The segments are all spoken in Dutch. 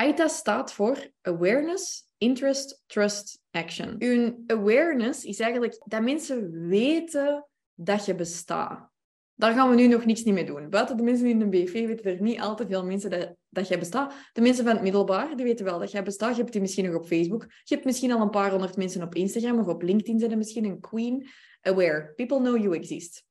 AITA staat voor Awareness, Interest, Trust, Action. Uw awareness is eigenlijk dat mensen weten dat je bestaat. Daar gaan we nu nog niks niet mee doen. Buiten de mensen in de BV weten er niet al te veel mensen dat, dat jij bestaat. De mensen van het middelbaar, die weten wel dat jij bestaat. Je hebt die misschien nog op Facebook. Je hebt misschien al een paar honderd mensen op Instagram of op LinkedIn zijn misschien een queen. Aware. People know you exist.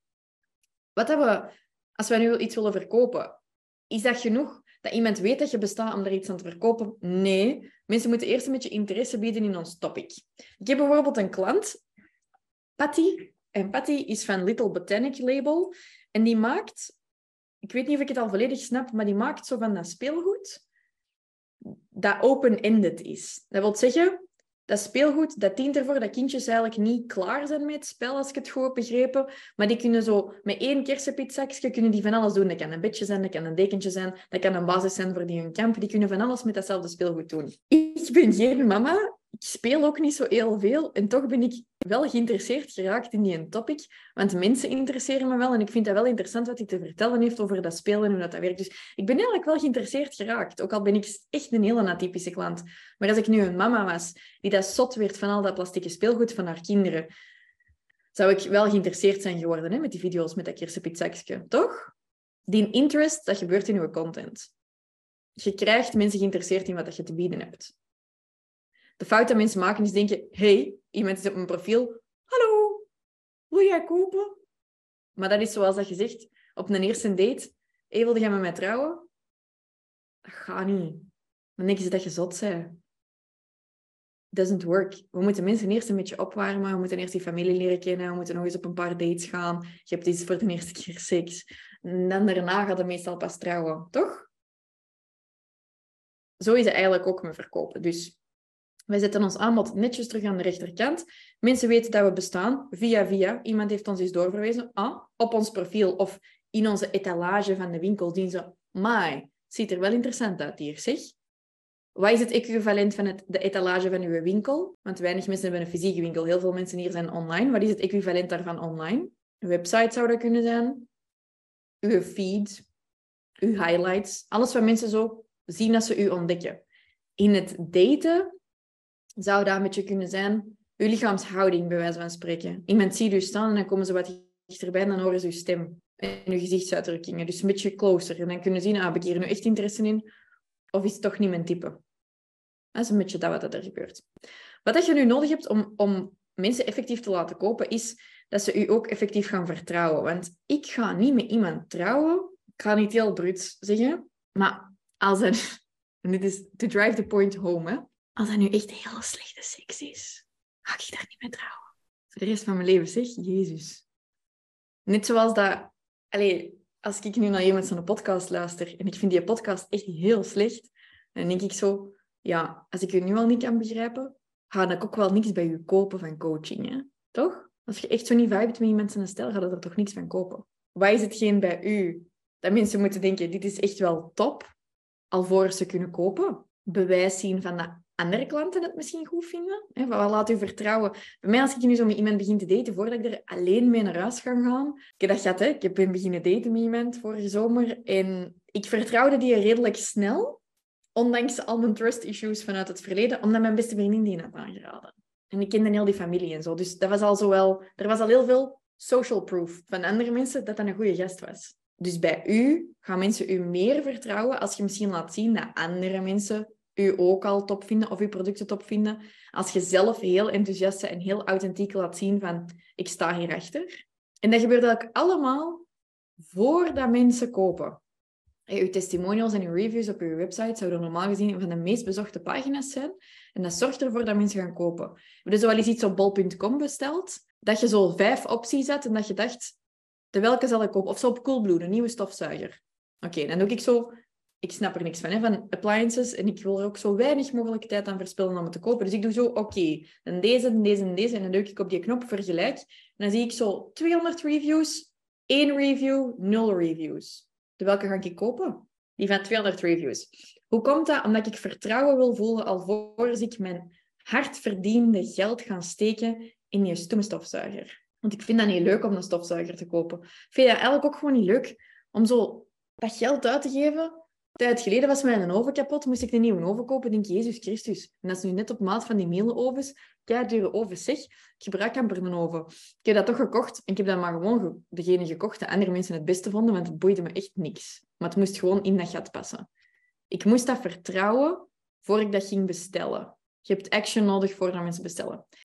Wat hebben we, als wij nu iets willen verkopen, is dat genoeg dat iemand weet dat je bestaat om er iets aan te verkopen? Nee. Mensen moeten eerst een beetje interesse bieden in ons topic. Ik heb bijvoorbeeld een klant, Patty. En Patty is van Little Botanic Label. En die maakt, ik weet niet of ik het al volledig snap, maar die maakt zo van dat speelgoed dat open-ended is. Dat wil zeggen, dat speelgoed, dat dient ervoor dat kindjes eigenlijk niet klaar zijn met het spel, als ik het goed heb begrepen. Maar die kunnen zo met één kersenpizzakje kunnen die van alles doen. Dat kan een bedje zijn, dat kan een dekentje zijn, dat kan een basis zijn voor die hun kamp. Die kunnen van alles met datzelfde speelgoed doen. Ik ben geen mama, ik speel ook niet zo heel veel. En toch ben ik wel geïnteresseerd geraakt in die topic. Want mensen interesseren me wel. En ik vind dat wel interessant wat hij te vertellen heeft over dat spelen en hoe dat, werkt. Dus ik ben eigenlijk wel geïnteresseerd geraakt. Ook al ben ik echt een hele atypische klant. Maar als ik nu een mama was die dat zot werd van al dat plastieke speelgoed van haar kinderen, zou ik wel geïnteresseerd zijn geworden hè, met die video's met dat kersenpizzakje. Toch? Die interest, dat gebeurt in uw content. Je krijgt mensen geïnteresseerd in wat je te bieden hebt. De fout dat mensen maken is denken, hey, iemand is op mijn profiel, hallo, wil jij kopen? Maar dat is zoals dat je zegt, op een eerste date, hey, wilde jij met mij trouwen? Dat gaat niet. Dan denken ze dat je zot bent. Doesn't work. We moeten mensen eerst een beetje opwarmen. We moeten eerst die familie leren kennen. We moeten nog eens op een paar dates gaan. Je hebt iets voor de eerste keer seks. En dan daarna gaat het meestal pas trouwen, toch? Zo is het eigenlijk ook met verkopen. Dus wij zetten ons aanbod netjes terug aan de rechterkant. Mensen weten dat we bestaan, via via. Iemand heeft ons eens doorverwezen. Ah, op ons profiel of in onze etalage van de winkel zien ze... Maar, ziet er wel interessant uit hier, zeg. Wat is het equivalent van het, de etalage van uw winkel? Want weinig mensen hebben een fysieke winkel. Heel veel mensen hier zijn online. Wat is het equivalent daarvan online? Uw website zou dat kunnen zijn. Uw feed. Uw highlights. Alles wat mensen zo zien als ze u ontdekken. In het daten zou dat een beetje kunnen zijn uw lichaamshouding, bij wijze van spreken. Iemand ziet u staan en dan komen ze wat dichterbij en dan horen ze uw stem en uw gezichtsuitdrukkingen. Dus een beetje closer. En dan kunnen ze zien, ah, heb ik hier nu echt interesse in? Of is het toch niet mijn type? Dat is een beetje dat wat er gebeurt. Wat je nu nodig hebt om, om mensen effectief te laten kopen, is dat ze u ook effectief gaan vertrouwen. Want ik ga niet met iemand trouwen. Ik ga niet heel bruut zeggen, maar als een... En dit is to drive the point home, hè als dat nu echt heel slechte seks is, ga ik daar niet mee trouwen. Voor de rest van mijn leven, zeg, Jezus. Net zoals dat... Allez, als ik nu naar iemand zijn podcast luister en ik vind die podcast echt heel slecht, dan denk ik zo, ja, als ik u nu al niet kan begrijpen, ga ik ook wel niks bij u kopen van coaching, hè? toch? Als je echt zo niet vibet met iemand zijn stijl, ga je er toch niks van kopen. Wat is hetgeen bij u dat mensen moeten denken, dit is echt wel top, alvorens ze kunnen kopen? Bewijs zien van dat andere klanten het misschien goed vinden. Hè, laat u vertrouwen. Bij mij, als ik nu zo met iemand begin te daten, voordat ik er alleen mee naar huis ga gaan... Ik heb dat gehad, hè. Ik ben beginnen daten met iemand vorige zomer. En ik vertrouwde die redelijk snel. Ondanks al mijn trust issues vanuit het verleden. Omdat mijn beste vriendin die had aangeraden. En ik kende heel die familie en zo. Dus dat was al zo wel... Er was al heel veel social proof van andere mensen dat dat een goede gast was. Dus bij u gaan mensen u meer vertrouwen als je misschien laat zien dat andere mensen u ook al top vinden of uw producten top vinden. Als je zelf heel enthousiast en heel authentiek laat zien van ik sta hierachter. En dat gebeurt eigenlijk allemaal voordat mensen kopen. Uw testimonials en uw reviews op uw website zouden normaal gezien een van de meest bezochte pagina's zijn. En dat zorgt ervoor dat mensen gaan kopen. We hebben dus wel eens iets op bol.com besteld, dat je zo vijf opties had en dat je dacht, de welke zal ik kopen? Of zo op Coolblue, een nieuwe stofzuiger. Oké, dan doe ik zo ik snap er niks van, hè, van appliances. En ik wil er ook zo weinig mogelijk tijd aan verspillen om het te kopen. Dus ik doe zo, oké, dan deze, deze en deze. En dan druk ik op die knop vergelijk. En dan zie ik zo 200 reviews, één review, nul reviews. De welke ga ik kopen? Die van 200 reviews. Hoe komt dat? Omdat ik vertrouwen wil voelen alvorens ik mijn hard verdiende geld ga steken in je stomme stofzuiger. Want ik vind dat niet leuk om een stofzuiger te kopen. Vind dat eigenlijk ook gewoon niet leuk om zo dat geld uit te geven tijd geleden was mijn oven kapot, moest ik een nieuwe oven kopen. Denk Jezus Christus. En dat is nu net op maat van die meelovens. Kei dure ovens, zeg. Ik gebruik amper een oven. Ik heb dat toch gekocht en ik heb dan maar gewoon degene gekocht die andere mensen het beste vonden, want het boeide me echt niks. Maar het moest gewoon in dat gat passen. Ik moest dat vertrouwen voor ik dat ging bestellen. Je hebt action nodig voordat mensen bestellen.